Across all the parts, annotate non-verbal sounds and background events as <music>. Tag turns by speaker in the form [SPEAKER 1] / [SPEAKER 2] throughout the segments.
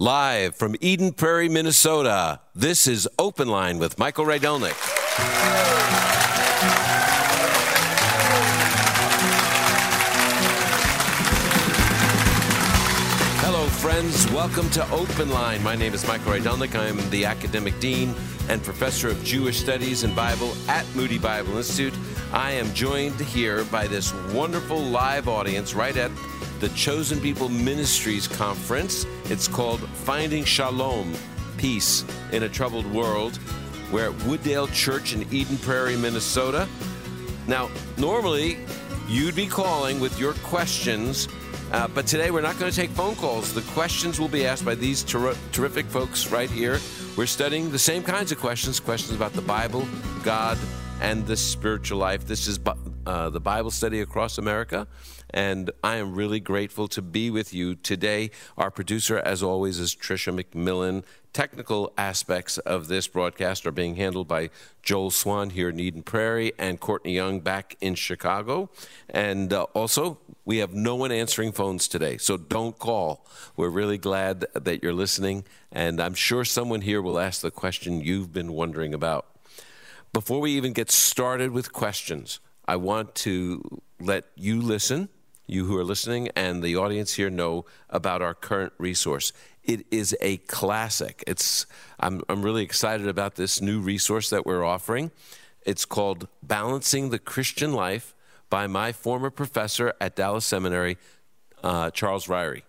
[SPEAKER 1] Live from Eden Prairie, Minnesota, this is Open Line with Michael Rydelnik. Hello, friends. Welcome to Open Line. My name is Michael Rydelnik. I am the academic dean and professor of Jewish Studies and Bible at Moody Bible Institute. I am joined here by this wonderful live audience right at the Chosen People Ministries Conference. It's called Finding Shalom, Peace in a Troubled World. We're at Wooddale Church in Eden Prairie, Minnesota. Now, normally you'd be calling with your questions, uh, but today we're not going to take phone calls. The questions will be asked by these ter- terrific folks right here. We're studying the same kinds of questions questions about the Bible, God, and the spiritual life. This is uh, the Bible study across America and I am really grateful to be with you today. Our producer, as always, is Tricia McMillan. Technical aspects of this broadcast are being handled by Joel Swan here in Eden Prairie and Courtney Young back in Chicago. And uh, also, we have no one answering phones today, so don't call. We're really glad that you're listening, and I'm sure someone here will ask the question you've been wondering about. Before we even get started with questions, I want to let you listen you who are listening and the audience here know about our current resource. It is a classic. It's I'm I'm really excited about this new resource that we're offering. It's called Balancing the Christian Life by my former professor at Dallas Seminary, uh, Charles Ryrie.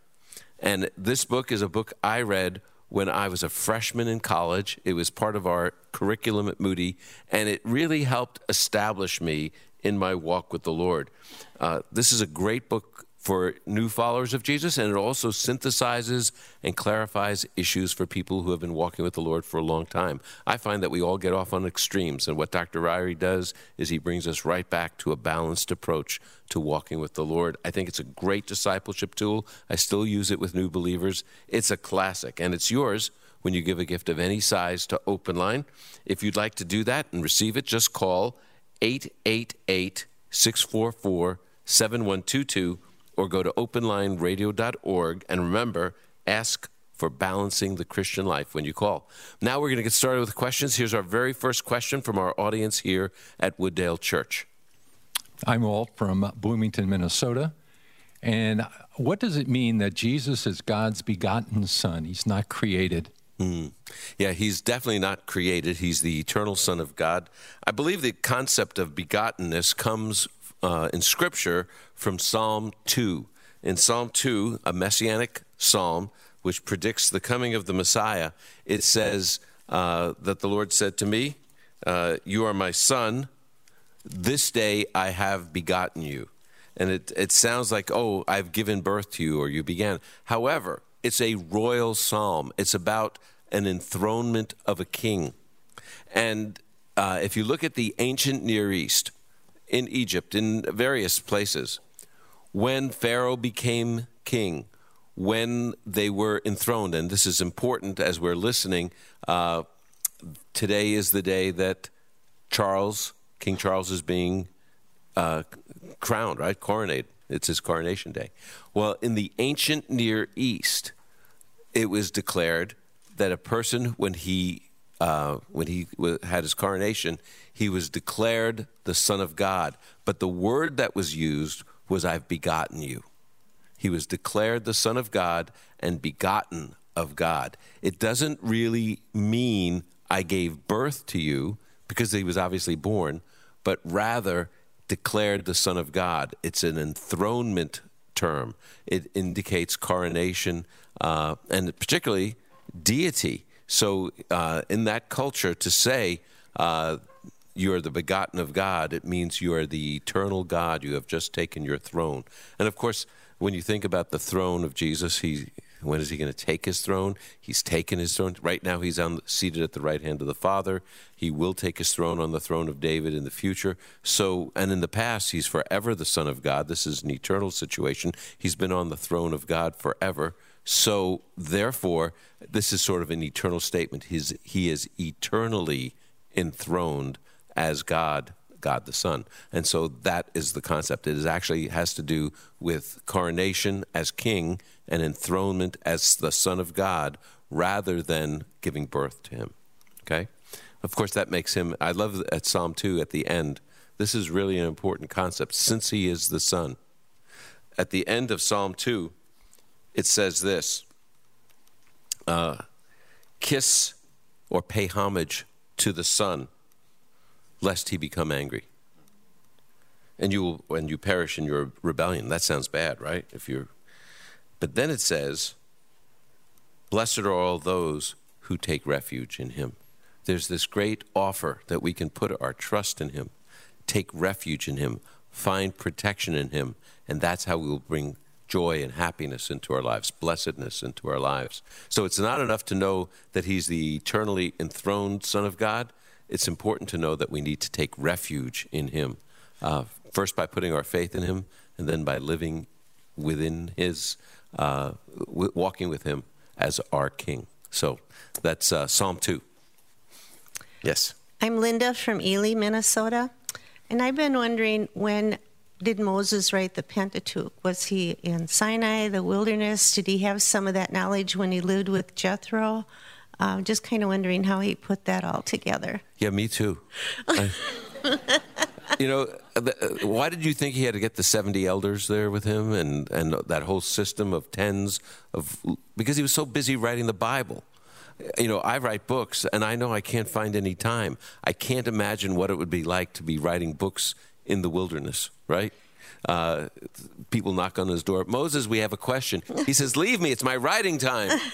[SPEAKER 1] And this book is a book I read when I was a freshman in college. It was part of our curriculum at Moody, and it really helped establish me in my walk with the Lord. Uh, this is a great book for new followers of Jesus, and it also synthesizes and clarifies issues for people who have been walking with the Lord for a long time. I find that we all get off on extremes, and what Dr. Ryrie does is he brings us right back to a balanced approach to walking with the Lord. I think it's a great discipleship tool. I still use it with new believers. It's a classic, and it's yours when you give a gift of any size to Open Line. If you'd like to do that and receive it, just call 888 644 7122 or go to openlineradio.org. And remember, ask for balancing the Christian life when you call. Now we're going to get started with questions. Here's our very first question from our audience here at Wooddale Church.
[SPEAKER 2] I'm Walt from Bloomington, Minnesota. And what does it mean that Jesus is God's begotten Son? He's not created.
[SPEAKER 1] Mm. Yeah, he's definitely not created. He's the eternal Son of God. I believe the concept of begottenness comes uh, in Scripture from Psalm 2. In Psalm 2, a messianic psalm which predicts the coming of the Messiah, it says uh, that the Lord said to me, uh, You are my Son. This day I have begotten you. And it, it sounds like, oh, I've given birth to you or you began. However, it's a royal psalm. It's about an enthronement of a king. And uh, if you look at the ancient Near East, in Egypt, in various places, when Pharaoh became king, when they were enthroned, and this is important as we're listening, uh, today is the day that Charles, King Charles, is being uh, crowned, right? Coronated. It's his coronation day. Well, in the ancient Near East, it was declared that a person, when he uh, when he had his coronation, he was declared the Son of God. But the word that was used was, I've begotten you. He was declared the Son of God and begotten of God. It doesn't really mean I gave birth to you because he was obviously born, but rather declared the Son of God. It's an enthronement term, it indicates coronation uh, and particularly deity. So, uh, in that culture, to say uh, you are the begotten of God, it means you are the eternal God. You have just taken your throne. And of course, when you think about the throne of Jesus, he when is he going to take his throne? He's taken his throne. Right now, he's on, seated at the right hand of the Father. He will take his throne on the throne of David in the future. So, and in the past, he's forever the Son of God. This is an eternal situation. He's been on the throne of God forever. So, therefore, this is sort of an eternal statement. His, he is eternally enthroned as God, God the Son. And so that is the concept. It is actually has to do with coronation as king and enthronement as the Son of God rather than giving birth to him. Okay? Of course, that makes him, I love at Psalm 2 at the end, this is really an important concept since he is the Son. At the end of Psalm 2, it says this uh, Kiss or pay homage to the Son, lest he become angry. And you will, and you perish in your rebellion. That sounds bad, right? If you're, but then it says, "Blessed are all those who take refuge in Him." There's this great offer that we can put our trust in Him, take refuge in Him, find protection in Him, and that's how we will bring joy and happiness into our lives, blessedness into our lives. So it's not enough to know that He's the eternally enthroned Son of God. It's important to know that we need to take refuge in Him. Uh, first by putting our faith in Him, and then by living within His, uh, w- walking with Him as our King. So that's uh, Psalm 2. Yes.
[SPEAKER 3] I'm Linda from Ely, Minnesota. And I've been wondering when did Moses write the Pentateuch? Was he in Sinai, the wilderness? Did he have some of that knowledge when he lived with Jethro? Uh, just kind of wondering how he put that all together.
[SPEAKER 1] Yeah, me too. <laughs> I, you know, the, uh, why did you think he had to get the 70 elders there with him and, and that whole system of tens of because he was so busy writing the Bible. You know, I write books and I know I can't find any time. I can't imagine what it would be like to be writing books in the wilderness, right? Uh, people knock on his door. Moses, we have a question. He says, Leave me, it's my writing time. <laughs>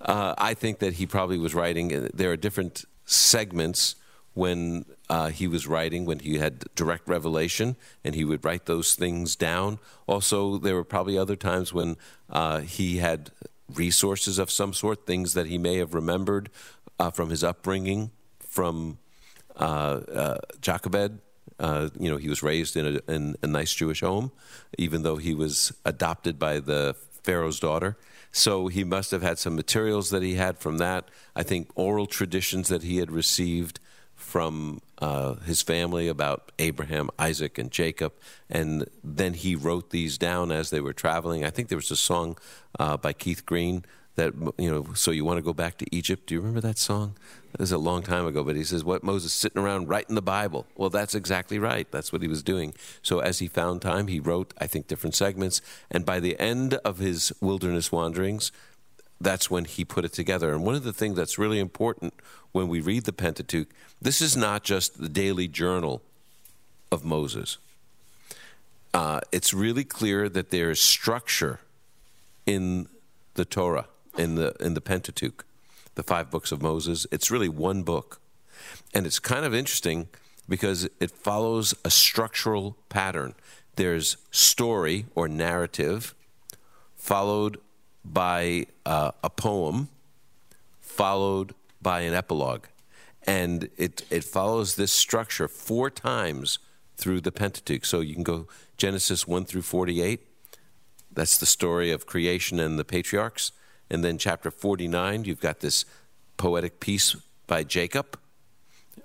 [SPEAKER 1] Uh, I think that he probably was writing. uh, There are different segments when uh, he was writing, when he had direct revelation, and he would write those things down. Also, there were probably other times when uh, he had resources of some sort, things that he may have remembered uh, from his upbringing, from uh, uh, Jochebed. Uh, you know, he was raised in a, in a nice Jewish home, even though he was adopted by the Pharaoh's daughter. So he must have had some materials that he had from that. I think oral traditions that he had received from uh, his family about Abraham, Isaac, and Jacob. And then he wrote these down as they were traveling. I think there was a song uh, by Keith Green that, you know, so you want to go back to Egypt. Do you remember that song? It was a long time ago, but he says, What Moses sitting around writing the Bible? Well, that's exactly right. That's what he was doing. So as he found time, he wrote, I think, different segments. And by the end of his wilderness wanderings, that's when he put it together. And one of the things that's really important when we read the Pentateuch, this is not just the daily journal of Moses. Uh, it's really clear that there is structure in the Torah, in the in the Pentateuch, the five books of Moses. It's really one book, and it's kind of interesting because it follows a structural pattern. There's story or narrative, followed by uh, a poem, followed by an epilogue. And it, it follows this structure four times through the Pentateuch. So you can go Genesis 1 through 48. That's the story of creation and the patriarchs. And then chapter 49, you've got this poetic piece by Jacob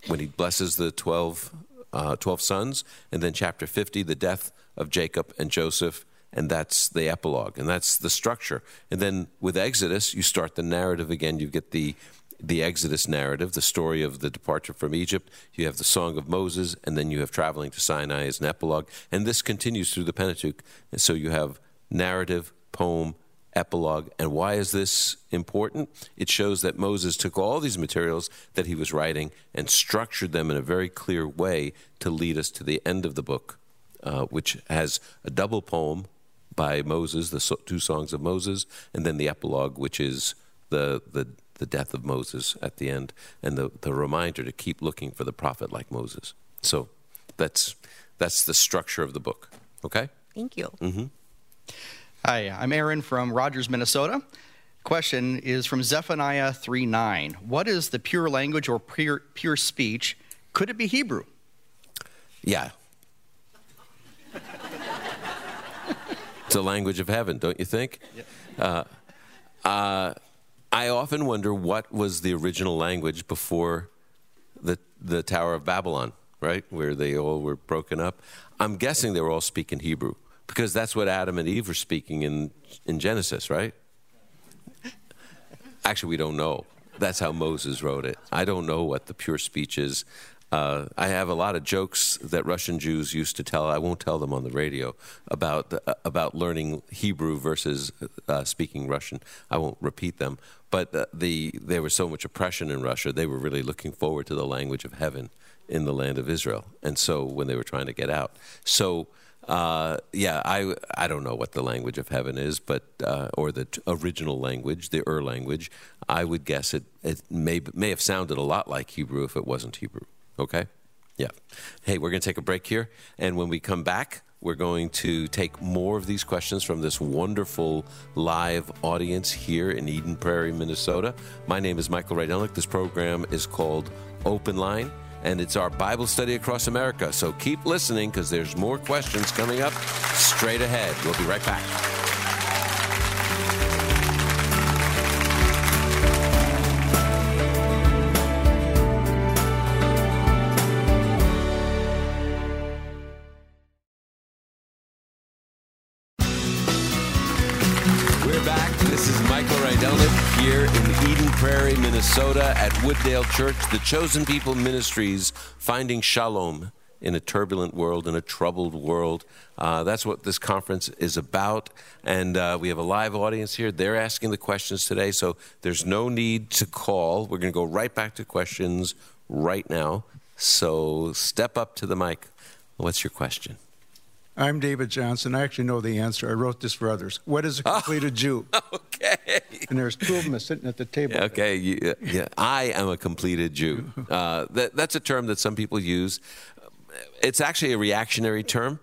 [SPEAKER 1] when he blesses the 12, uh, 12 sons. And then chapter 50, the death of Jacob and Joseph and that's the epilogue and that's the structure. And then with exodus you start the narrative again. You get the the exodus narrative the story of the departure from egypt. You have the song of moses and then you have traveling to sinai as an epilogue. And this continues through the pentateuch. And so you have narrative poem epilogue. And why is this important? It shows that moses took all these materials that he was writing and structured them in a very clear way to lead us to the end of the book uh, which has a double poem by Moses, the so- two songs of Moses, and then the epilogue, which is the, the, the death of Moses at the end, and the, the reminder to keep looking for the prophet like Moses. So that's, that's the structure of the book. Okay?
[SPEAKER 3] Thank you. Mm-hmm.
[SPEAKER 4] Hi, I'm Aaron from Rogers, Minnesota. Question is from Zephaniah 3 9. What is the pure language or pure, pure speech? Could it be Hebrew?
[SPEAKER 1] Yeah. It's a language of heaven, don't you think? Uh, uh, I often wonder what was the original language before the the Tower of Babylon, right, where they all were broken up. I'm guessing they were all speaking Hebrew, Because that's what Adam and Eve were speaking in, in Genesis, right? Actually, we don't know. That's how Moses wrote it. I don't know what the pure speech is. Uh, I have a lot of jokes that Russian Jews used to tell. I won't tell them on the radio about uh, about learning Hebrew versus uh, speaking Russian. I won't repeat them. But uh, the there was so much oppression in Russia. They were really looking forward to the language of heaven in the land of Israel. And so when they were trying to get out, so. Uh, yeah, I I don't know what the language of heaven is, but or the t- original language, the Ur language. I would guess it it may may have sounded a lot like Hebrew if it wasn't Hebrew. Okay? Yeah. Hey, we're going to take a break here. And when we come back, we're going to take more of these questions from this wonderful live audience here in Eden Prairie, Minnesota. My name is Michael Rydelnik. This program is called Open Line, and it's our Bible study across America. So keep listening because there's more questions coming up straight ahead. We'll be right back. Minnesota at Wooddale Church, the Chosen People Ministries, finding shalom in a turbulent world, in a troubled world. Uh, that's what this conference is about. And uh, we have a live audience here. They're asking the questions today, so there's no need to call. We're going to go right back to questions right now. So step up to the mic. What's your question?
[SPEAKER 5] I'm David Johnson. I actually know the answer. I wrote this for others. What is a completed <laughs> Jew? And there's two of them sitting at the table.
[SPEAKER 1] Okay. Yeah. I am a completed Jew. Uh, that, that's a term that some people use. It's actually a reactionary term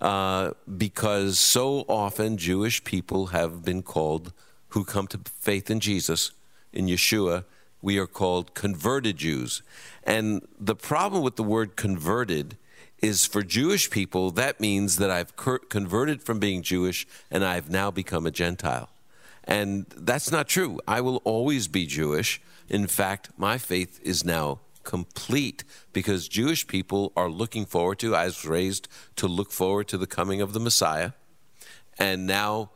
[SPEAKER 1] uh, because so often Jewish people have been called, who come to faith in Jesus, in Yeshua, we are called converted Jews. And the problem with the word converted is for Jewish people, that means that I've converted from being Jewish and I've now become a Gentile. And that's not true. I will always be Jewish. In fact, my faith is now complete because Jewish people are looking forward to, I was raised to look forward to the coming of the Messiah. And now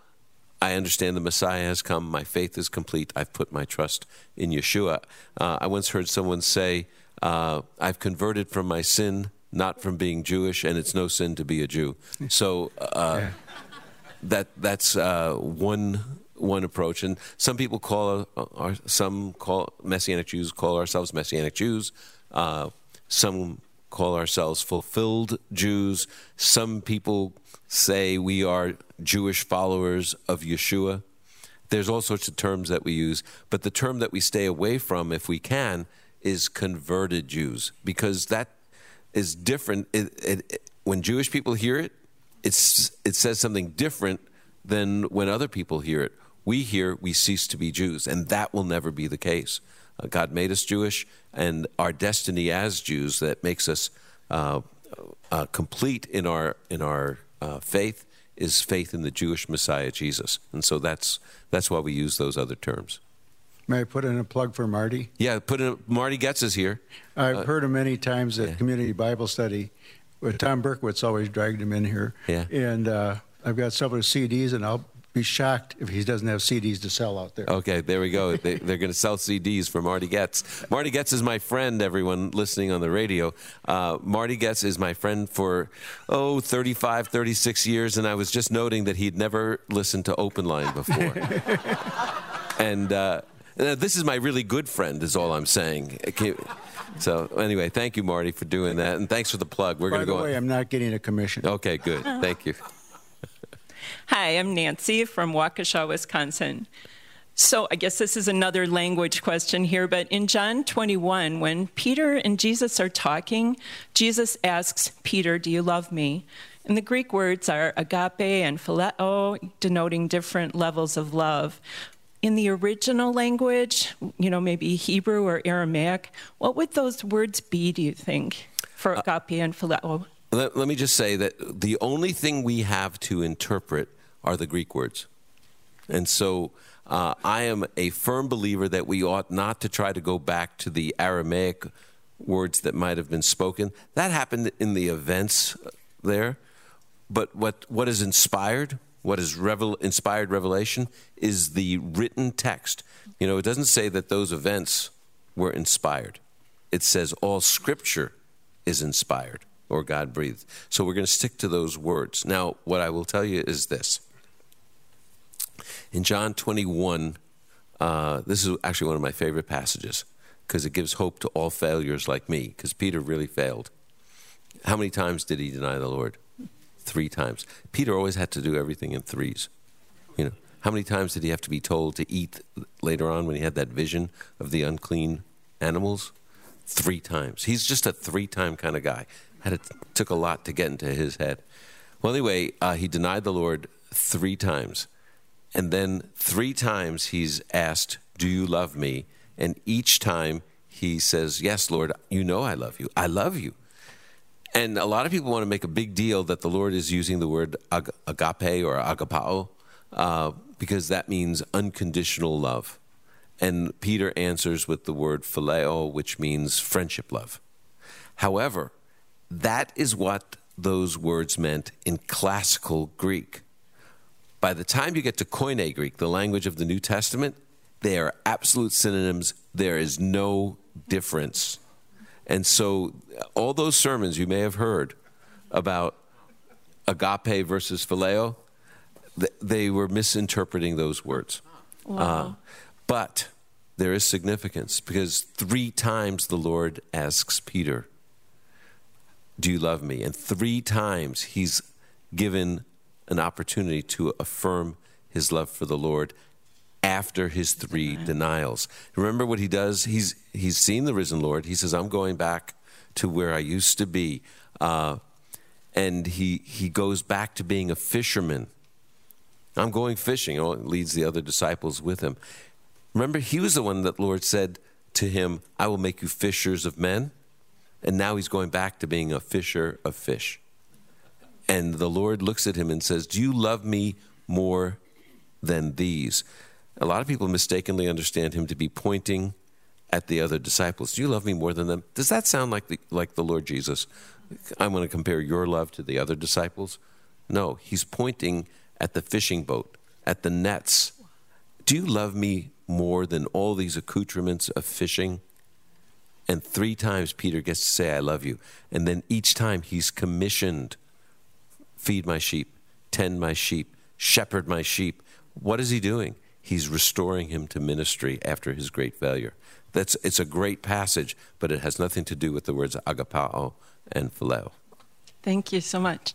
[SPEAKER 1] I understand the Messiah has come. My faith is complete. I've put my trust in Yeshua. Uh, I once heard someone say, uh, I've converted from my sin not from being Jewish, and it's no sin to be a Jew. So uh, yeah. that that's uh, one one approach, and some people call uh, some call Messianic Jews call ourselves Messianic Jews. Uh, some call ourselves fulfilled Jews. Some people say we are Jewish followers of Yeshua. There's all sorts of terms that we use, but the term that we stay away from, if we can, is converted Jews, because that is different. It, it, it, when Jewish people hear it, it's, it says something different than when other people hear it. We hear we cease to be Jews, and that will never be the case. Uh, God made us Jewish, and our destiny as Jews that makes us uh, uh, complete in our in our uh, faith is faith in the Jewish Messiah Jesus, and so that's that's why we use those other terms.
[SPEAKER 5] May I put in a plug for Marty?
[SPEAKER 1] Yeah, put in. Marty Goetz is here.
[SPEAKER 5] I've uh, heard him many times at yeah. community Bible study. Tom Berkowitz always dragged him in here.
[SPEAKER 1] Yeah.
[SPEAKER 5] And uh, I've got several CDs, and I'll be shocked if he doesn't have CDs to sell out there.
[SPEAKER 1] Okay, there we go. they, are going to sell CDs for Marty Goetz. Marty Goetz is my friend, everyone listening on the radio. Uh, Marty Goetz is my friend for, oh, 35, 36 years, and I was just noting that he'd never listened to Open Line before. <laughs> and uh, uh, this is my really good friend, is all I'm saying. So anyway, thank you, Marty, for doing that, and thanks for the plug. We're going to go.
[SPEAKER 5] By the way,
[SPEAKER 1] on.
[SPEAKER 5] I'm not getting a commission.
[SPEAKER 1] Okay, good. Thank you.
[SPEAKER 6] Hi, I'm Nancy from Waukesha, Wisconsin. So I guess this is another language question here, but in John 21, when Peter and Jesus are talking, Jesus asks Peter, "Do you love me?" And the Greek words are agape and phileo, denoting different levels of love in the original language, you know, maybe Hebrew or Aramaic, what would those words be, do you think, for uh, agape and phileo?
[SPEAKER 1] Let, let me just say that the only thing we have to interpret are the Greek words. And so uh, I am a firm believer that we ought not to try to go back to the Aramaic words that might have been spoken. That happened in the events there. But what, what is inspired, what is revel, inspired revelation, is the written text. You know, it doesn't say that those events were inspired, it says all scripture is inspired or God breathed. So we're going to stick to those words. Now, what I will tell you is this. In John 21, uh, this is actually one of my favorite passages because it gives hope to all failures like me, because Peter really failed. How many times did he deny the Lord? Three times. Peter always had to do everything in threes. You know, how many times did he have to be told to eat later on when he had that vision of the unclean animals? Three times. He's just a three-time kind of guy. Had it took a lot to get into his head. Well, anyway, uh, he denied the Lord three times, and then three times he's asked, "Do you love me?" And each time he says, Yes, Lord, you know I love you. I love you. And a lot of people want to make a big deal that the Lord is using the word ag- agape or agapao uh, because that means unconditional love. And Peter answers with the word phileo, which means friendship love. However, that is what those words meant in classical Greek. By the time you get to Koine Greek, the language of the New Testament, they are absolute synonyms. There is no difference. And so, all those sermons you may have heard about agape versus phileo, they were misinterpreting those words. Wow. Uh, but there is significance because three times the Lord asks Peter, Do you love me? And three times he's given an opportunity to affirm his love for the Lord after his three denials. Remember what he does? He's he's seen the risen Lord. He says, "I'm going back to where I used to be," uh, and he he goes back to being a fisherman. I'm going fishing. Oh, leads the other disciples with him. Remember, he was the one that Lord said to him, "I will make you fishers of men," and now he's going back to being a fisher of fish. And the Lord looks at him and says, "Do you love me more than these?" A lot of people mistakenly understand him to be pointing at the other disciples. Do you love me more than them? Does that sound like the, like the Lord Jesus? I'm going to compare your love to the other disciples. No, he's pointing at the fishing boat, at the nets. Do you love me more than all these accoutrements of fishing? And three times Peter gets to say, I love you. And then each time he's commissioned feed my sheep, tend my sheep, shepherd my sheep. What is he doing? he's restoring him to ministry after his great failure. That's, it's a great passage, but it has nothing to do with the words agapao and phileo.
[SPEAKER 6] Thank you so much.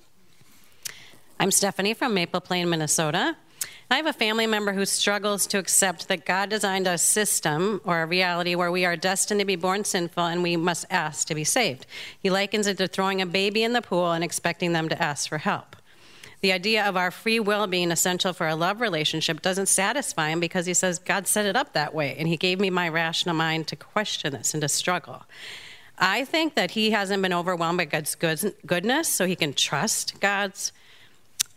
[SPEAKER 7] I'm Stephanie from Maple Plain, Minnesota. I have a family member who struggles to accept that God designed a system or a reality where we are destined to be born sinful and we must ask to be saved. He likens it to throwing a baby in the pool and expecting them to ask for help the idea of our free will being essential for a love relationship doesn't satisfy him because he says, God set it up that way, and he gave me my rational mind to question this and to struggle. I think that he hasn't been overwhelmed by God's goodness, so he can trust God's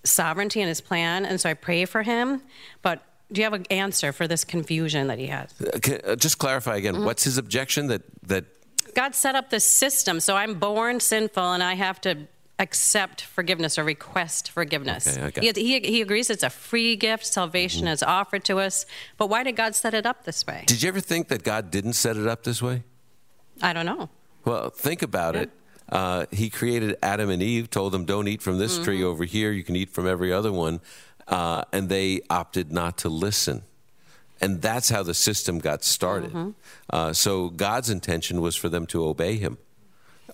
[SPEAKER 7] sovereignty and his plan, and so I pray for him. But do you have an answer for this confusion that he has?
[SPEAKER 1] Uh, just clarify again. Mm-hmm. What's his objection? That that
[SPEAKER 7] God set up this system, so I'm born sinful, and I have to accept forgiveness or request forgiveness. Okay, he, he, he, agrees it's a free gift, salvation mm-hmm. is offered to us. But why did God set it up this way?
[SPEAKER 1] Did you ever think that God didn't set it up this way?
[SPEAKER 7] I don't know.
[SPEAKER 1] Well, think about yeah. it. Uh, he created Adam and Eve, told them, don't eat from this mm-hmm. tree over here, you can eat from every other one. Uh, and they opted not to listen. And that's how the system got started. Mm-hmm. Uh, so God's intention was for them to obey him.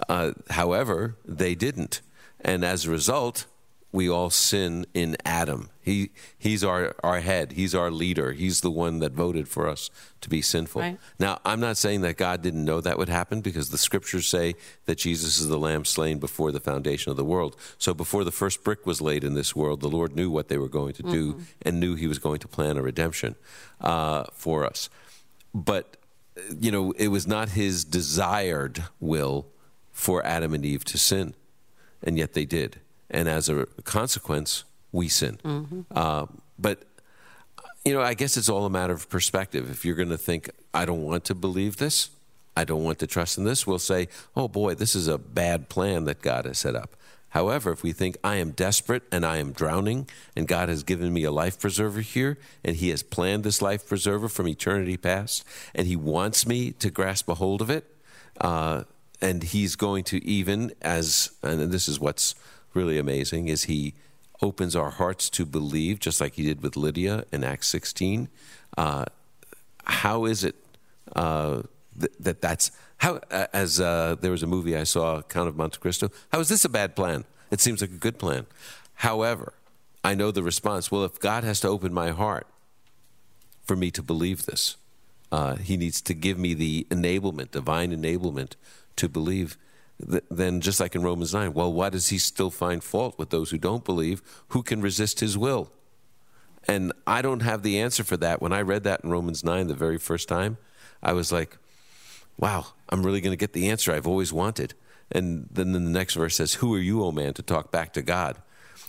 [SPEAKER 1] Uh, however, they didn't. And as a result, we all sin in Adam. He, he's our, our head, he's our leader, he's the one that voted for us to be sinful. Right. Now, I'm not saying that God didn't know that would happen because the scriptures say that Jesus is the lamb slain before the foundation of the world. So before the first brick was laid in this world, the Lord knew what they were going to do mm-hmm. and knew he was going to plan a redemption uh, for us. But, you know, it was not his desired will for Adam and Eve to sin and yet they did. And as a consequence, we sin. Mm-hmm. Uh, but, you know, I guess it's all a matter of perspective. If you're going to think, I don't want to believe this, I don't want to trust in this, we'll say, oh boy, this is a bad plan that God has set up. However, if we think I am desperate and I am drowning, and God has given me a life preserver here, and He has planned this life preserver from eternity past, and He wants me to grasp a hold of it, uh, and He's going to even as, and this is what's really amazing, is He opens our hearts to believe, just like He did with Lydia in Acts 16. Uh, how is it uh, th- that that's how? Uh, as uh, there was a movie I saw, Count of Monte Cristo. How is this a bad plan? It seems like a good plan. However, I know the response. Well, if God has to open my heart for me to believe this, uh, He needs to give me the enablement, divine enablement, to believe. Th- then, just like in Romans nine, well, why does He still find fault with those who don't believe? Who can resist His will? And I don't have the answer for that. When I read that in Romans 9 the very first time, I was like, wow, I'm really going to get the answer I've always wanted. And then the next verse says, Who are you, O man, to talk back to God?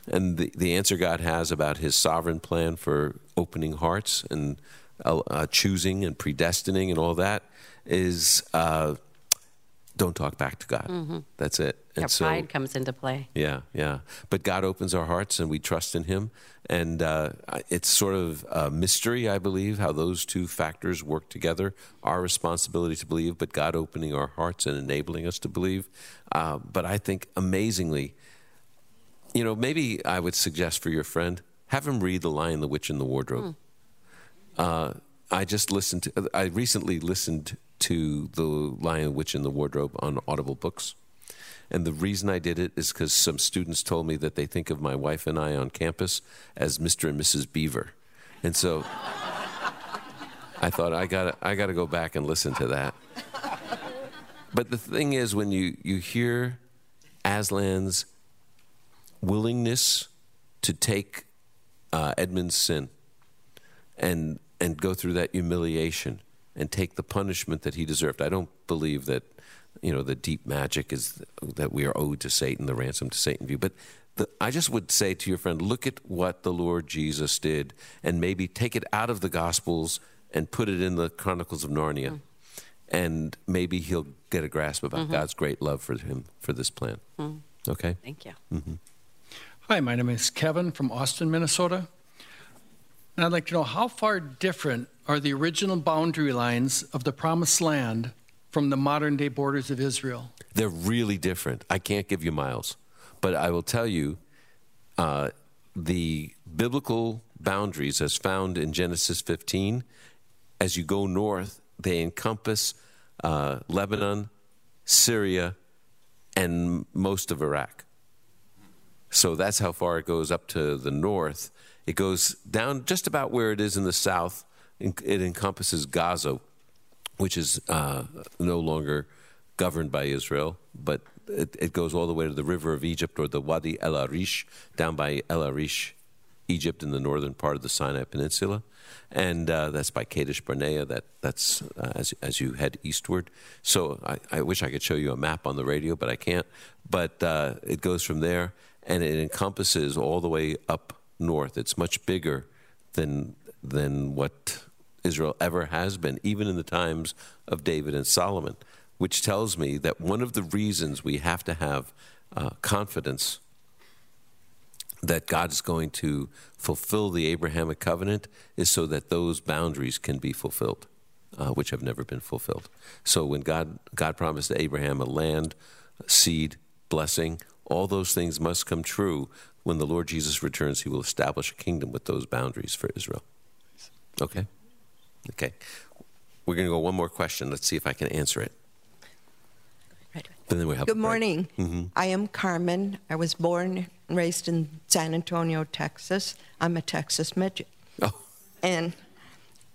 [SPEAKER 1] And the, the answer God has about his sovereign plan for opening hearts and uh, choosing and predestining and all that is uh, don't talk back to God. That's it. And
[SPEAKER 7] Your pride comes into play.
[SPEAKER 1] yeah, yeah. But God opens our hearts and we trust in Him. And uh, it's sort of a mystery, I believe, how those two factors work together our responsibility to believe, but God opening our hearts and enabling us to believe. Uh, but I think amazingly, you know, maybe I would suggest for your friend, have him read The Lion, the Witch, and the Wardrobe. Uh, I just listened to, I recently listened to The Lion, Witch, and the Wardrobe on Audible Books. And the reason I did it is because some students told me that they think of my wife and I on campus as Mr. and Mrs. Beaver. And so I thought I got I got to go back and listen to that. But the thing is when you you hear Aslan's willingness to take uh, Edmund's sin and and go through that humiliation and take the punishment that he deserved. I don't believe that you know the deep magic is that we are owed to Satan, the ransom to Satan view. But the, I just would say to your friend, look at what the Lord Jesus did, and maybe take it out of the Gospels and put it in the Chronicles of Narnia, mm. and maybe he'll get a grasp about mm-hmm. God's great love for him for this plan. Mm. Okay.
[SPEAKER 7] Thank you. Mm-hmm.
[SPEAKER 8] Hi, my name is Kevin from Austin, Minnesota. And I'd like to know how far different are the original boundary lines of the Promised Land from the modern day borders of Israel?
[SPEAKER 1] They're really different. I can't give you miles, but I will tell you uh, the biblical boundaries, as found in Genesis 15, as you go north, they encompass uh, Lebanon, Syria, and most of Iraq. So that's how far it goes up to the north. It goes down just about where it is in the south. It encompasses Gaza, which is uh, no longer governed by Israel, but it, it goes all the way to the river of Egypt or the Wadi El Arish, down by El Arish, Egypt, in the northern part of the Sinai Peninsula. And uh, that's by Kadesh Barnea. That that's uh, as as you head eastward. So I, I wish I could show you a map on the radio, but I can't. But uh, it goes from there, and it encompasses all the way up north. It's much bigger than than what Israel ever has been, even in the times of David and Solomon, which tells me that one of the reasons we have to have uh, confidence that God is going to fulfill the Abrahamic covenant is so that those boundaries can be fulfilled, uh, which have never been fulfilled. So when God God promised Abraham a land, seed, blessing, all those things must come true. When the Lord Jesus returns, He will establish a kingdom with those boundaries for Israel. Okay, okay. We're going to go one more question. Let's see if I can answer it. And then we have a
[SPEAKER 9] Good
[SPEAKER 1] break.
[SPEAKER 9] morning. Mm-hmm. I am Carmen. I was born and raised in San Antonio, Texas. I'm a Texas midget.
[SPEAKER 1] Oh,
[SPEAKER 9] And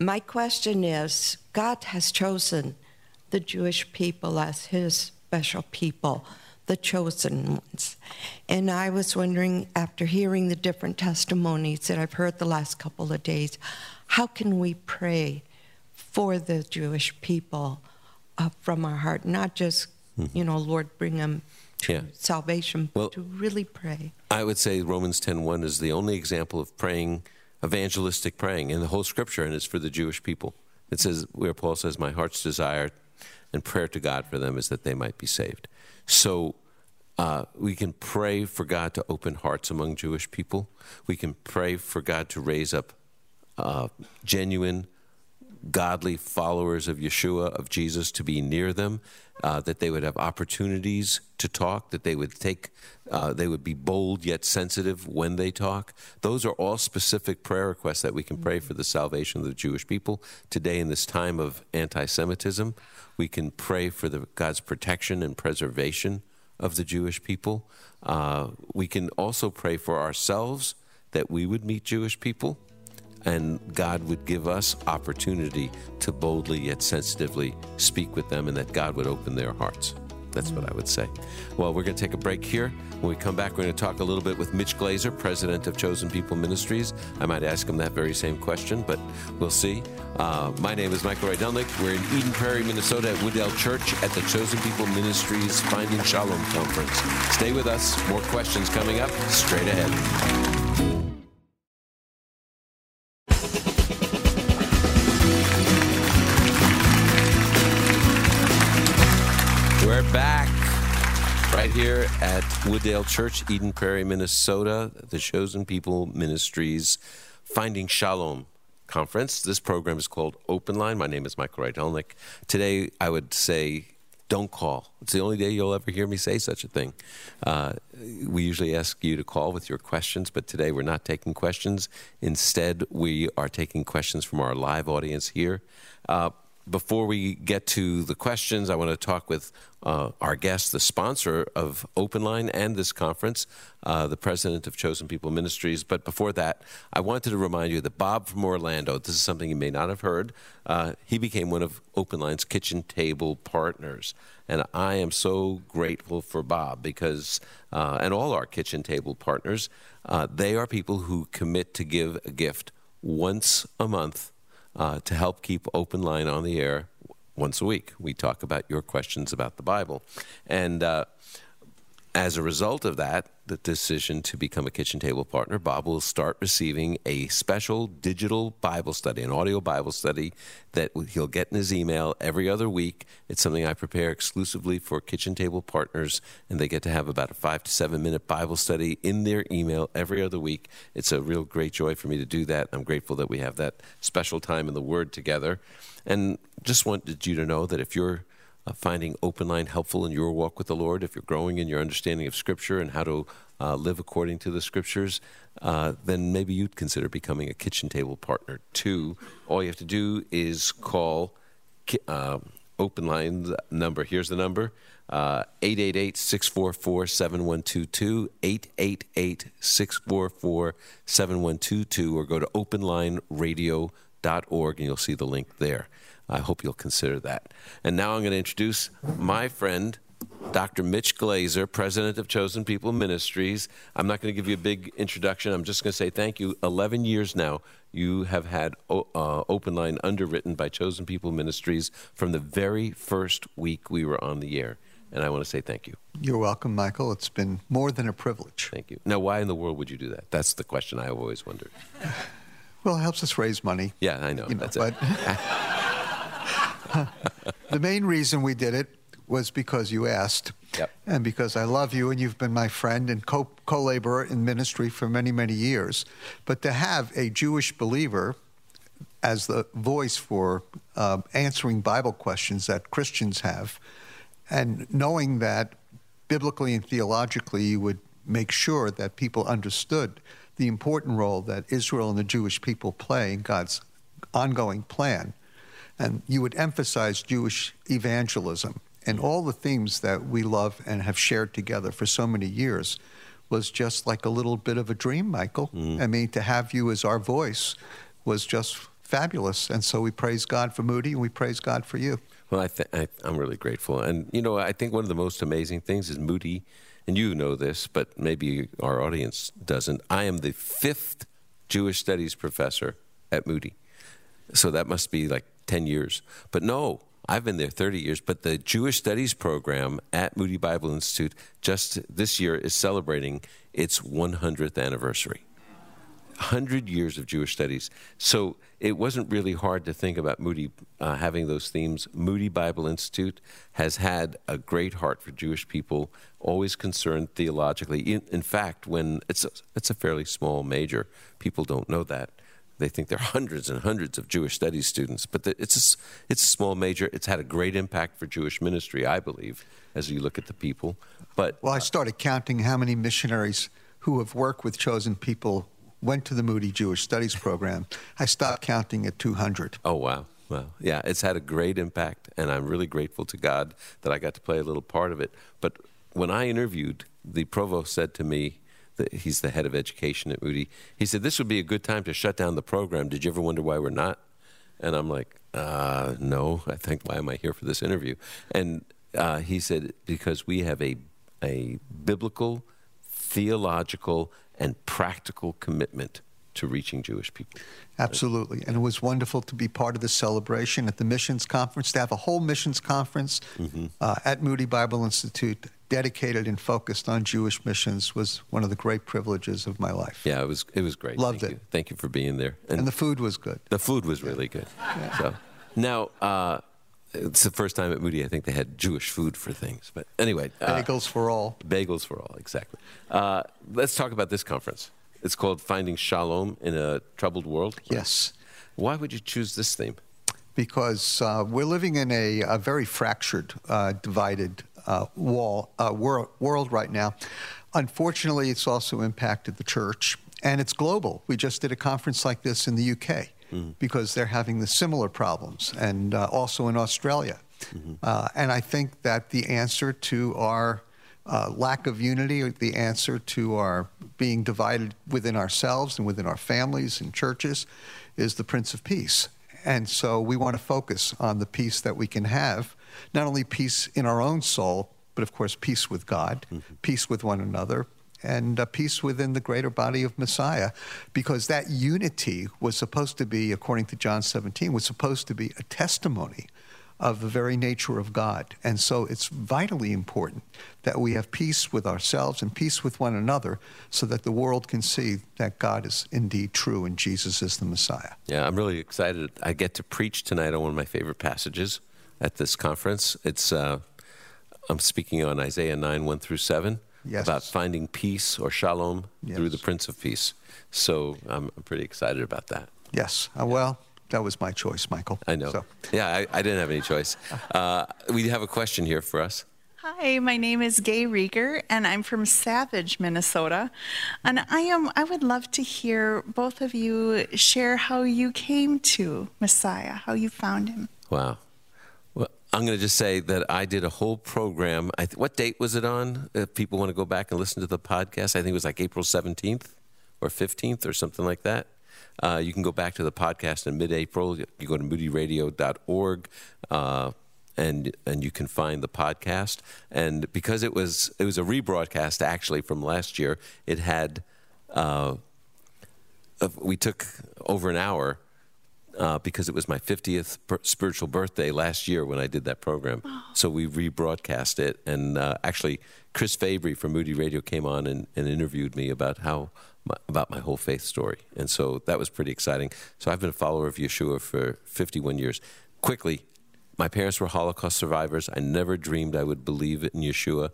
[SPEAKER 9] my question is God has chosen the Jewish people as his special people, the chosen ones. And I was wondering, after hearing the different testimonies that I've heard the last couple of days, how can we pray for the Jewish people uh, from our heart? Not just, you know, Lord, bring them to
[SPEAKER 1] Yeah.
[SPEAKER 9] salvation,
[SPEAKER 1] Well-
[SPEAKER 9] to really pray.
[SPEAKER 1] I would say Romans 10:1 is the only example of praying, evangelistic praying in the whole scripture, and it's for the Jewish people. It says, where Paul says, My heart's desire and prayer to God for them is that they might be saved. So uh, we can pray for God to open hearts among Jewish people. We can pray for God to raise up uh, genuine, godly followers of Yeshua, of Jesus, to be near them, uh, that they would have opportunities to talk, that they would take, uh, they would be bold yet sensitive when they talk. Those are all specific prayer requests that we can pray for the salvation of the Jewish people today in this time of anti-Semitism. We can pray for the, God's protection and preservation of the Jewish people. Uh, we can also pray for ourselves that we would meet Jewish people and God would give us opportunity to boldly yet sensitively speak with them and that God would open their hearts. That's what I would say. Well, we're going to take a break here. When we come back, we're going to talk a little bit with Mitch Glaser, president of Chosen People Ministries. I might ask him that very same question, but we'll see. Uh, my name is Michael Rydelnik. We're in Eden Prairie, Minnesota at Wooddale Church at the Chosen People Ministries Finding Shalom Conference. Stay with us. More questions coming up straight ahead. Right here at Wooddale Church, Eden Prairie, Minnesota, the Chosen People Ministries Finding Shalom Conference. This program is called Open Line. My name is Michael Rydelnik. Today, I would say, don't call. It's the only day you'll ever hear me say such a thing. Uh, we usually ask you to call with your questions, but today we're not taking questions. Instead, we are taking questions from our live audience here. Uh, before we get to the questions, I want to talk with uh, our guest, the sponsor of Open Line and this conference, uh, the president of Chosen People Ministries. But before that, I wanted to remind you that Bob from Orlando, this is something you may not have heard, uh, he became one of Open Line's kitchen table partners. And I am so grateful for Bob because, uh, and all our kitchen table partners, uh, they are people who commit to give a gift once a month uh, to help keep Open Line on the air once a week. We talk about your questions about the Bible. And uh, as a result of that, the decision to become a kitchen table partner, Bob will start receiving a special digital Bible study, an audio Bible study that he'll get in his email every other week. It's something I prepare exclusively for kitchen table partners, and they get to have about a five to seven minute Bible study in their email every other week. It's a real great joy for me to do that. I'm grateful that we have that special time in the Word together. And just wanted you to know that if you're uh, finding open line helpful in your walk with the Lord, if you're growing in your understanding of Scripture and how to uh, live according to the Scriptures, uh, then maybe you'd consider becoming a kitchen table partner too. All you have to do is call um, open line number. Here's the number. Uh, 888 644 7122, 888 644 7122, or go to openlineradio.org and you'll see the link there. I hope you'll consider that. And now I'm going to introduce my friend, Dr. Mitch Glaser, president of Chosen People Ministries. I'm not going to give you a big introduction. I'm just going to say thank you. 11 years now, you have had uh, Open Line underwritten by Chosen People Ministries from the very first week we were on the air. And I want to say thank you.
[SPEAKER 10] You're welcome, Michael. It's been more than a privilege.
[SPEAKER 1] Thank you. Now, why in the world would you do that? That's the question I've always wondered. <laughs>
[SPEAKER 10] Well, it helps us raise money.
[SPEAKER 1] Yeah, I know.
[SPEAKER 10] You know
[SPEAKER 1] That's
[SPEAKER 10] but <laughs> the main reason we did it was because you asked.
[SPEAKER 1] Yep.
[SPEAKER 10] And because I love you and you've been my friend and co laborer in ministry for many, many years. But to have a Jewish believer as the voice for uh, answering Bible questions that Christians have, and knowing that biblically and theologically you would make sure that people understood the important role that Israel and the Jewish people play in God's ongoing plan. And you would emphasize Jewish evangelism and all the themes that we love and have shared together for so many years was just like a little bit of a dream, Michael.
[SPEAKER 1] Mm.
[SPEAKER 10] I mean, to have you as our voice was just fabulous. And so we praise God for Moody and we praise God for you.
[SPEAKER 1] Well, I th- I, I'm really grateful. And, you know, I think one of the most amazing things is Moody, and you know this, but maybe our audience doesn't. I am the fifth Jewish studies professor at Moody. So that must be like 10 years. But no, I've been there 30 years. But the Jewish Studies program at Moody Bible Institute just this year is celebrating its 100th anniversary. 100 years of Jewish studies. So it wasn't really hard to think about Moody uh, having those themes. Moody Bible Institute has had a great heart for Jewish people, always concerned theologically. In, in fact, when it's a, it's a fairly small major, people don't know that. They think there are hundreds and hundreds of Jewish studies students, but the, it's a, it's a small major. It's had a great impact for Jewish ministry, I believe, as you look at the people. But
[SPEAKER 10] well, I started counting how many missionaries who have worked with chosen people went to the Moody Jewish Studies program. I stopped counting at 200.
[SPEAKER 1] Oh wow. Well, yeah, it's had a great impact, and I'm really grateful to God that I got to play a little part of it. But when I interviewed, the provost said to me, that he's the head of education at Moody. He said this would be a good time to shut down the program. Did you ever wonder why we're not? And I'm like, uh, no. I think why am I here for this interview? And uh, he said because we have a a biblical, theological, and practical commitment to reaching Jewish people.
[SPEAKER 10] Absolutely. And it was wonderful to be part of the celebration at the missions conference, to have a whole missions conference mm-hmm. uh, at Moody Bible Institute dedicated and focused on Jewish missions was one of the great privileges of my life.
[SPEAKER 1] Yeah, it was it was great.
[SPEAKER 10] Loved
[SPEAKER 1] Thank
[SPEAKER 10] it.
[SPEAKER 1] You. Thank you for being there.
[SPEAKER 10] And, and, the food was good.
[SPEAKER 1] The food was really good. Yeah. So now uh, it's the first time at Moody I think they had Jewish food for things. But anyway,
[SPEAKER 10] uh, bagels for all.
[SPEAKER 1] Bagels for all, exactly. Uh, let's talk about this conference. It's called Finding Shalom in a Troubled World.
[SPEAKER 10] Yes.
[SPEAKER 1] Why would you choose this theme?
[SPEAKER 10] Because uh, we're living in a, a very fractured, uh, divided uh, wall, uh, world, world right now. Unfortunately, it's also impacted the church, and it's global. We just did a conference like this in the UK mm-hmm. because they're having the similar problems, and uh, also in Australia. Mm-hmm. Uh, and I think that the answer to our uh, lack of unity, the answer to our being divided within ourselves and within our families and churches, is the Prince of Peace. And so we want to focus on the peace that we can have not only peace in our own soul, but of course, peace with God, mm-hmm. peace with one another, and peace within the greater body of Messiah, because that unity was supposed to be, according to John 17, was supposed to be a testimony of the very nature of God. And so it's vitally important that we have peace with ourselves and peace with one another so that the world can see that God is indeed true and Jesus is the Messiah.
[SPEAKER 1] Yeah, I'm really excited. I get to preach tonight on one of my favorite passages at this conference. It's uh, I'm speaking on Isaiah 9, 1 through 7,
[SPEAKER 10] yes.
[SPEAKER 1] about finding peace or shalom yes. through the Prince of Peace. So I'm, I'm pretty excited about that.
[SPEAKER 10] Yes. Uh, well, that was my choice, Michael.
[SPEAKER 1] I know.
[SPEAKER 10] So.
[SPEAKER 1] Yeah, I, I, didn't have any choice. <laughs> Uh, we have a question here for us.
[SPEAKER 11] Hi, my name is Gay Rieger, and I'm from Savage, Minnesota. And I am I would love to hear both of you share how you came to Messiah, how you found him.
[SPEAKER 1] Wow. I'm going to just say that I did a whole program. Th- what date was it on? If people want to go back and listen to the podcast, I think it was like April 17th or 15th or something like that. Uh, you can go back to the podcast in mid-April. You go to moodyradio.org, uh, and and you can find the podcast. And because it was it was a rebroadcast actually from last year, it had uh, we took over an hour uh, because it was my 50th spiritual birthday last year when I did that program. Oh. So we rebroadcast it. And uh, actually, Chris Fabry from Moody Radio came on and, and interviewed me about how my, about my whole faith story. And so that was pretty exciting. So I've been a follower of Yeshua for 51 years. Quickly, my parents were Holocaust survivors. I never dreamed I would believe in Yeshua.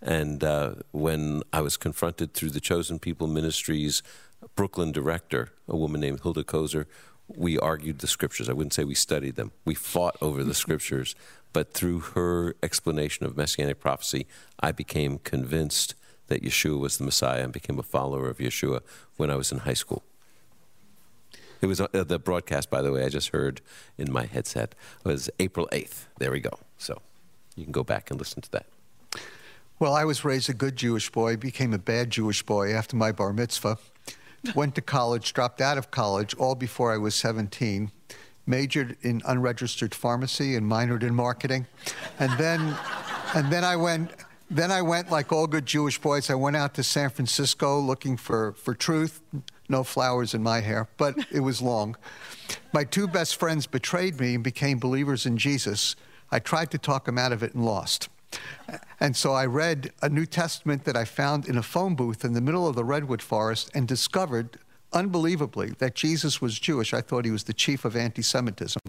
[SPEAKER 1] And uh, when I was confronted through the Chosen People Ministries Brooklyn director, a woman named Hilda Kozer, we argued the scriptures. I wouldn't say we studied them. We fought over the scriptures. But through her explanation of messianic prophecy, I became convinced that Yeshua was the Messiah and became a follower of Yeshua when I was in high school. It was uh, the broadcast, by the way, I just heard in my headset it was April 8th. There we go. So you can go back and listen to that.
[SPEAKER 10] Well, I was raised a good Jewish boy, became a bad Jewish boy after my bar mitzvah <laughs> went to college, dropped out of college all before I was 17, majored in unregistered pharmacy and minored in marketing. And then, <laughs> and then I went, then I went like all good Jewish boys. I went out to San Francisco looking for, for truth. No flowers in my hair, but <laughs> it was long. My two best friends betrayed me and became believers in Jesus. I tried to talk them out of it and lost. And so I read a New Testament that I found in a phone booth in the middle of the redwood forest and discovered unbelievably, that Jesus was Jewish. I thought he was the chief of anti Semitism.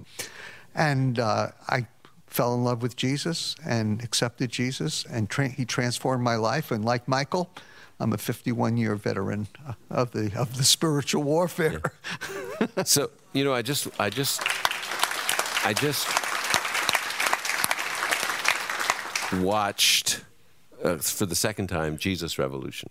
[SPEAKER 10] And uh, I fell in love with Jesus and accepted Jesus, and tra- he transformed my life. And like Michael, I'm a 51 year veteran of the, of the spiritual warfare.
[SPEAKER 1] Yeah. so, you know, I just, I just, I just watched uh, for the second time Jesus Revolution.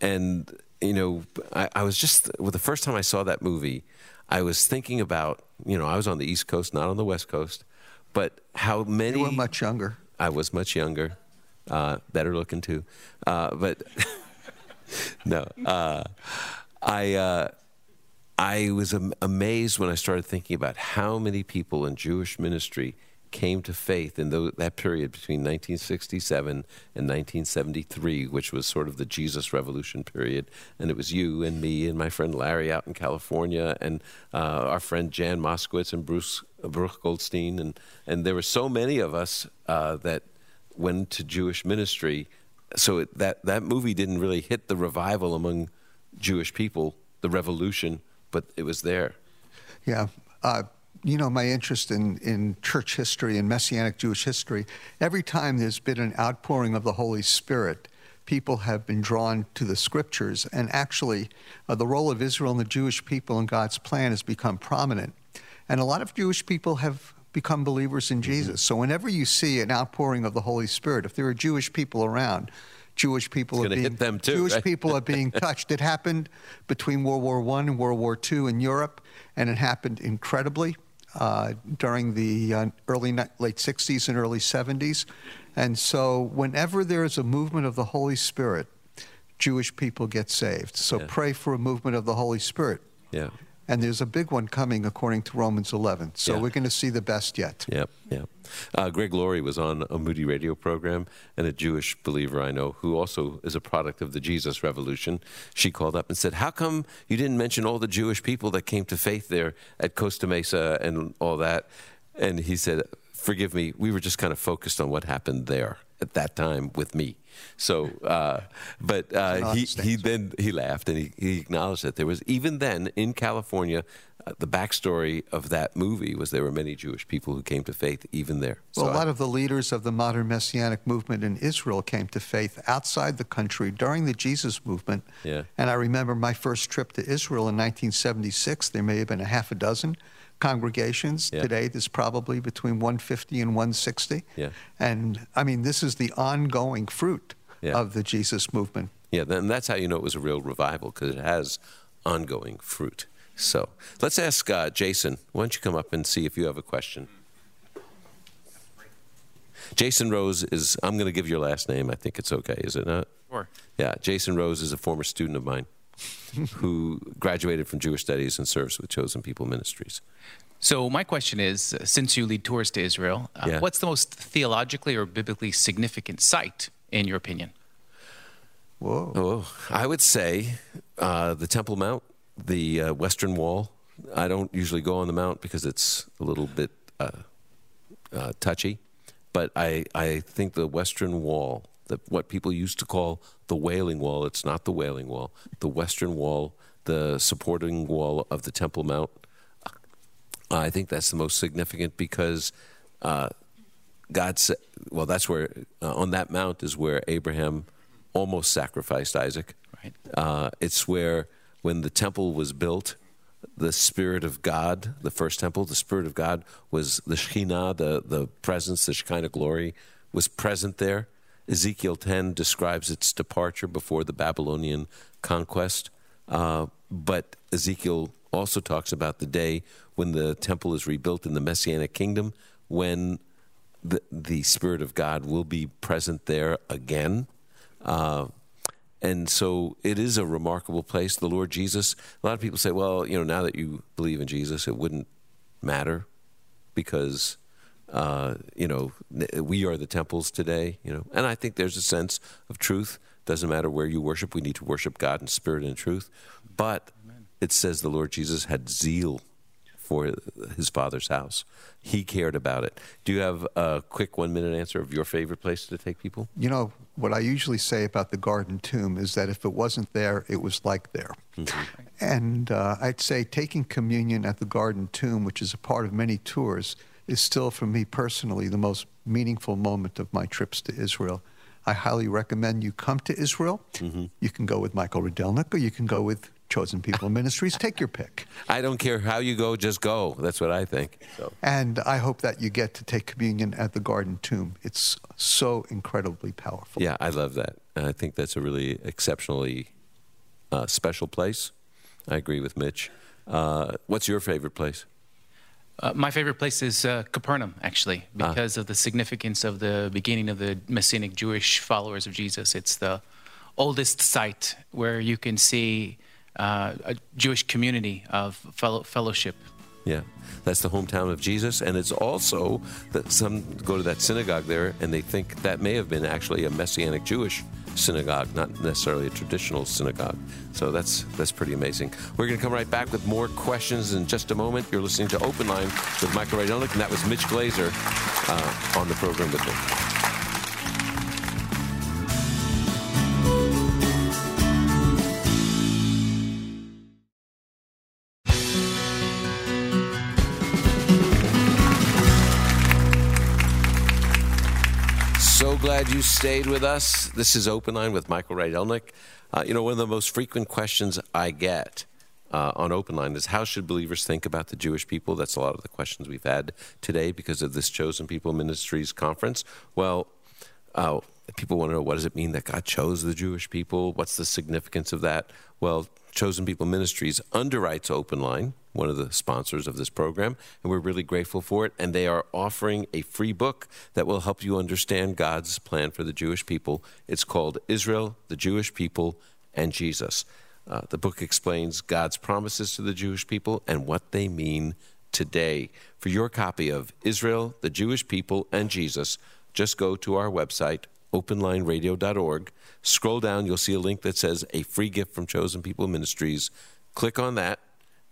[SPEAKER 1] And, you know, I, I was just, well, the first time I saw that movie, I was thinking about, you know, I was on the East Coast, not on the West Coast, but how many.
[SPEAKER 10] You were much younger.
[SPEAKER 1] I was much younger, uh, better looking too. Uh, but <laughs> no, uh, I, uh, I was am- amazed when I started thinking about how many people in Jewish ministry came to faith in th- that period between 1967 and 1973, which was sort of the Jesus Revolution period. And it was you and me and my friend Larry out in California, and uh, our friend Jan Moskowitz and Bruce Baruch Goldstein, and and there were so many of us uh, that went to Jewish ministry. So it, that that movie didn't really hit the revival among Jewish people, the revolution, but it was there.
[SPEAKER 10] Yeah. Uh, you know, my interest in, in church history and Messianic Jewish history, every time there's been an outpouring of the Holy Spirit, people have been drawn to the scriptures. And actually, uh, the role of Israel and the Jewish people in God's plan has become prominent. And a lot of Jewish people have become believers in Jesus. So whenever you see an outpouring of the Holy Spirit, if there are Jewish people around, Jewish people are being
[SPEAKER 1] hit them too,
[SPEAKER 10] Jewish
[SPEAKER 1] right?
[SPEAKER 10] people are <laughs> being touched. It happened between World War One and World War II in Europe, and it happened incredibly uh, during the uh, early late 60s and early 70s. And so, whenever there is a movement of the Holy Spirit, Jewish people get saved. So
[SPEAKER 1] Yeah.
[SPEAKER 10] pray for a movement of the Holy Spirit.
[SPEAKER 1] Yeah.
[SPEAKER 10] And there's a big one coming according to Romans 11. So
[SPEAKER 1] Yeah.
[SPEAKER 10] we're going to see the best yet.
[SPEAKER 1] Yep, yep. Uh, Greg Laurie was on a Moody radio program, and a Jewish believer I know who also is a product of the Jesus Revolution. She called up and said, "How come you didn't mention all the Jewish people that came to faith there at Costa Mesa and all that?" And he said, "Forgive me, we were just kind of focused on what happened there at that time with me." So, uh, but uh, he, he then he laughed and he, he acknowledged that there was even then in California, uh, the backstory of that movie was there were many Jewish people who came to faith even there.
[SPEAKER 10] Well,
[SPEAKER 1] So
[SPEAKER 10] a
[SPEAKER 1] I-
[SPEAKER 10] lot of the leaders of the modern messianic movement in Israel came to faith outside the country during the Jesus movement.
[SPEAKER 1] Yeah.
[SPEAKER 10] And I remember my first trip to Israel in 1976. There may have been a half a dozen congregations.
[SPEAKER 1] Yeah.
[SPEAKER 10] Today, there's probably between 150 and 160.
[SPEAKER 1] Yeah.
[SPEAKER 10] And I mean, this is the ongoing fruit
[SPEAKER 1] Yeah.
[SPEAKER 10] of the Jesus movement.
[SPEAKER 1] Yeah, then that's how you know it was a real revival because it has ongoing fruit. So let's ask uh, Jason. Why don't you come up and see if you have a question? Jason Rose is, I'm going to give your last name. I think it's okay, is it not?
[SPEAKER 12] Sure.
[SPEAKER 1] Yeah, Jason Rose is a former student of mine <laughs> who graduated from Jewish Studies and serves with Chosen People Ministries.
[SPEAKER 12] So my question is, uh, since you lead tours to Israel, uh,
[SPEAKER 1] Yeah.
[SPEAKER 12] what's the most theologically or biblically significant site, in your opinion?
[SPEAKER 10] Whoa.
[SPEAKER 1] Oh, I would say uh, the Temple Mount, the uh, Western Wall. I don't usually go on the Mount because it's a little bit uh, uh, touchy, but I, I think the Western Wall, the, what people used to call the Wailing Wall, it's not the Wailing Wall, the Western Wall, the supporting wall of the Temple Mount. I think that's the most significant because uh, God said, well, that's where, uh, on that mount is where Abraham almost sacrificed Isaac.
[SPEAKER 12] Right.
[SPEAKER 1] Uh, it's where, when the temple was built, the Spirit of God, the first temple, the Spirit of God was the Shekhinah, the, the presence, the Shekinah glory, was present there. Ezekiel 10 describes its departure before the Babylonian conquest. Uh, but Ezekiel also talks about the day when the temple is rebuilt in the Messianic kingdom, when the, the Spirit of God will be present there again. Uh, and so it is a remarkable place. The Lord Jesus, a lot of people say, well, you know, now that you believe in Jesus, it wouldn't matter because, uh, you know, we are the temples today, you know. And I think there's a sense of truth. Doesn't matter where you worship, we need to worship God in spirit and truth. But it says the Lord Jesus had zeal for his father's house. He cared about it. Do you have a quick one minute answer of your favorite place to take people?
[SPEAKER 10] You know, what I usually say about the Garden Tomb is that if it wasn't there, it was like there. Mm-hmm. And uh, I'd say taking communion at the Garden Tomb, which is a part of many tours, is still, for me personally, the most meaningful moment of my trips to Israel. I highly recommend you come to Israel. Mm-hmm. You can go with Michael Rydelnik or you can go with Chosen People <laughs> Ministries. Take your pick.
[SPEAKER 1] I don't care how you go, just go. That's what I think. So.
[SPEAKER 10] And I hope that you get to take communion at the Garden Tomb. It's so incredibly powerful.
[SPEAKER 1] Yeah, I love that. And I think that's a really exceptionally uh, special place. I agree with Mitch. Uh, what's your favorite place?
[SPEAKER 12] Uh, my favorite place is uh, Capernaum, actually, ah. because of the significance of the beginning of the Messianic Jewish followers of Jesus. It's the oldest site where you can see uh, a Jewish community of fellow, fellowship.
[SPEAKER 1] Yeah, that's the hometown of Jesus, and it's also that some go to that synagogue there, and they think that may have been actually a Messianic Jewish synagogue, not necessarily a traditional synagogue. So that's that's pretty amazing. We're going to come right back with more questions in just a moment. You're listening to Open Line with Michael Rydelnik, and that was Mitch Glaser uh, on the program with me. Glad you stayed with us. This is Open Line with Michael Rydelnik. Uh, you know, one of the most frequent questions I get uh, on Open Line is how should believers think about the Jewish people? That's a lot of the questions we've had today because of this Chosen People Ministries conference. Well, uh, people want to know what does it mean that God chose the Jewish people? What's the significance of that? Well, Chosen People Ministries underwrites Open Line, one of the sponsors of this program, and we're really grateful for it. And they are offering a free book that will help you understand God's plan for the Jewish people. It's called Israel, the Jewish People, and Jesus. Uh, the book explains God's promises to the Jewish people and what they mean today. For your copy of Israel, the Jewish People, and Jesus, just go to our website, openlineradio.org. Scroll down, you'll see a link that says a free gift from Chosen People Ministries. Click on that,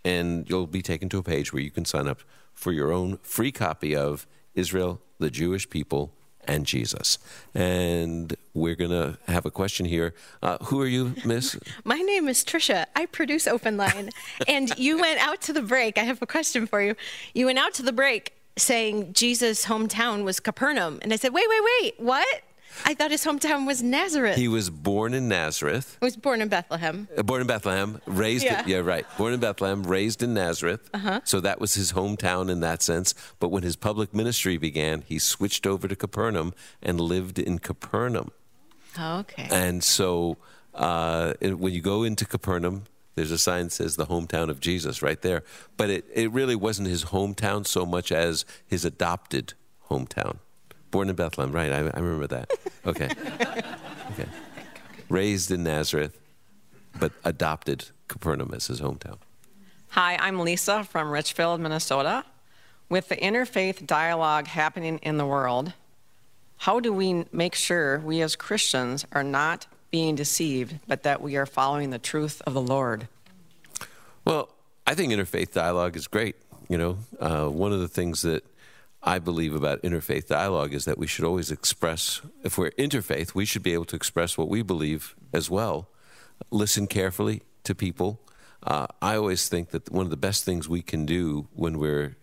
[SPEAKER 1] and you'll be taken to a page where you can sign up for your own free copy of Israel, the Jewish People, and Jesus. And we're going to have a question here. Uh, who are you, Miss? <laughs>
[SPEAKER 13] My name is Trisha. I produce Open Line. <laughs> and you went out to the break. I have a question for you. You went out to the break saying Jesus' hometown was Capernaum. And I said, wait, wait, wait, what? I thought his hometown was Nazareth.
[SPEAKER 1] He was born in Nazareth.
[SPEAKER 13] He was born in Bethlehem.
[SPEAKER 1] Uh, born in Bethlehem, raised yeah. In, yeah, right. Born in Bethlehem, raised in Nazareth. Uh-huh. So that was his hometown in that sense. But when his public ministry began, he switched over to Capernaum and lived in Capernaum.
[SPEAKER 13] Oh, okay.
[SPEAKER 1] And so uh, when you go into Capernaum, there's a sign that says the hometown of Jesus right there. But it, it really wasn't his hometown so much as his adopted hometown. Born in Bethlehem, right? I, I remember that. Okay. <laughs> okay. Raised in Nazareth, but adopted Capernaum as his hometown.
[SPEAKER 14] Hi, I'm Lisa from Richfield, Minnesota. With the interfaith dialogue happening in the world, how do we make sure we as Christians are not being deceived, but that we are following the truth of the Lord?
[SPEAKER 1] Well, I think interfaith dialogue is great. You know, uh, one of the things that I believe about interfaith dialogue is that we should always express, if we're interfaith, we should be able to express what we believe as well. Listen carefully to people. Uh, I always think that one of the best things we can do when we're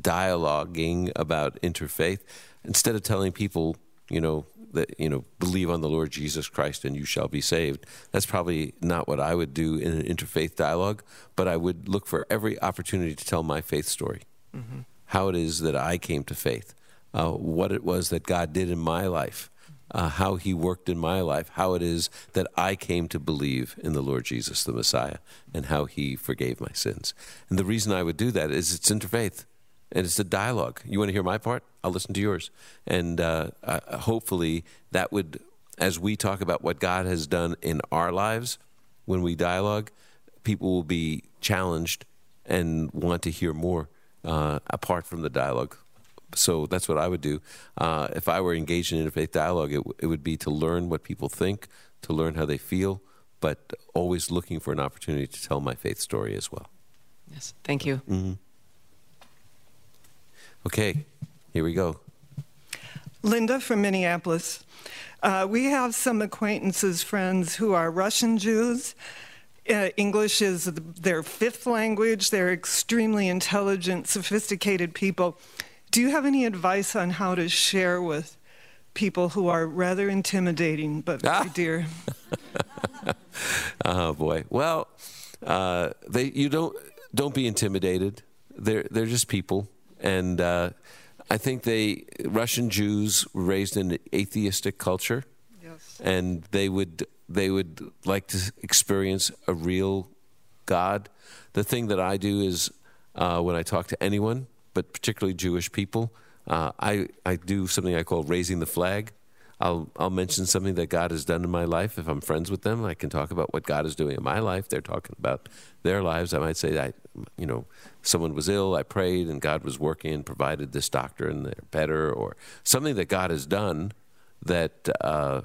[SPEAKER 1] dialoguing about interfaith, instead of telling people, you know, that you know believe on the Lord Jesus Christ and you shall be saved. That's probably not what I would do in an interfaith dialogue, but I would look for every opportunity to tell my faith story. Mm-hmm how it is that I came to faith, uh, what it was that God did in my life, uh, how He worked in my life, how it is that I came to believe in the Lord Jesus, the Messiah, and how He forgave my sins. And the reason I would do that is it's interfaith. And it's a dialogue. You want to hear my part? I'll listen to yours. And uh, uh hopefully, that would, as we talk about what God has done in our lives, when we dialogue, people will be challenged and want to hear more uh, apart from the dialogue. So that's what I would do. Uh, if I were engaged in interfaith dialogue, it, w- it would be to learn what people think, to learn how they feel, but always looking for an opportunity to tell my faith story as well.
[SPEAKER 14] Yes, thank you.
[SPEAKER 1] Mm-hmm. Okay, here we go.
[SPEAKER 15] Linda from Minneapolis. Uh, we have some acquaintances, friends who are Russian Jews. Uh, English is their fifth language. They're extremely intelligent, sophisticated people. Do you have any advice on how to share with people who are rather intimidating but <laughs> very ah. dear? <laughs>
[SPEAKER 1] oh boy. Well, uh, they you don't don't be intimidated. They're they're just people, and uh, I think they Russian Jews were raised in an atheistic culture, yes. and they would they would like to experience a real God. The thing that I do is uh, when I talk to anyone, but particularly Jewish people, uh, I I do something I call raising the flag. I'll I'll mention something that God has done in my life. If I'm friends with them, I can talk about what God is doing in my life. They're talking about their lives. I might say that you know someone was ill, I prayed, and God was working and provided this doctor, and they're better, or something that God has done that uh,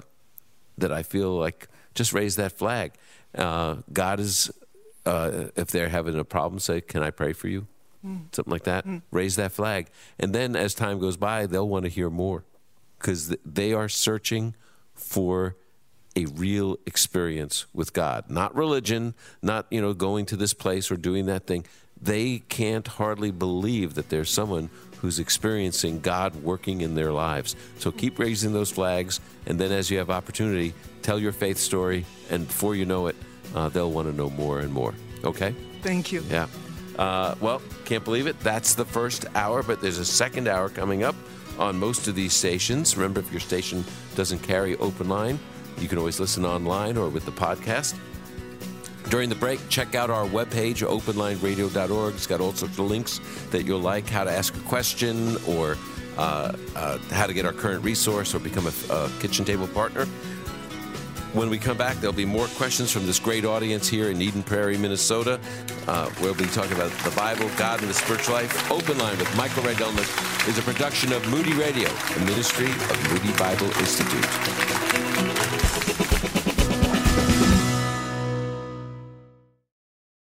[SPEAKER 1] that I feel like just raise that flag. Uh, God is uh, if they're having a problem, say, "Can I pray for you?" Mm. Something like that. Mm. Raise that flag, and then as time goes by, they'll want to hear more because they are searching for a real experience with God, not religion, not you know going to this place or doing that thing. They can't hardly believe that there's someone who's experiencing God working in their lives. So keep raising those flags, and then as you have opportunity, tell your faith story, and before you know it, uh, they'll want to know more and more. Okay?
[SPEAKER 15] Thank you.
[SPEAKER 1] Yeah. Uh, well, can't believe it. That's the first hour, but there's a second hour coming up on most of these stations. Remember, if your station doesn't carry open line, you can always listen online or with the podcast. During the break, check out our webpage, openlineradio.org. It's got all sorts of links that you'll like, how to ask a question, or uh, uh, how to get our current resource or become a, a kitchen table partner. When we come back, there'll be more questions from this great audience here in Eden Prairie, Minnesota. Uh, we'll be talking about the Bible, God, and the spiritual life. Open Line with Michael Rydelnik is a production of Moody Radio, a ministry of Moody Bible Institute.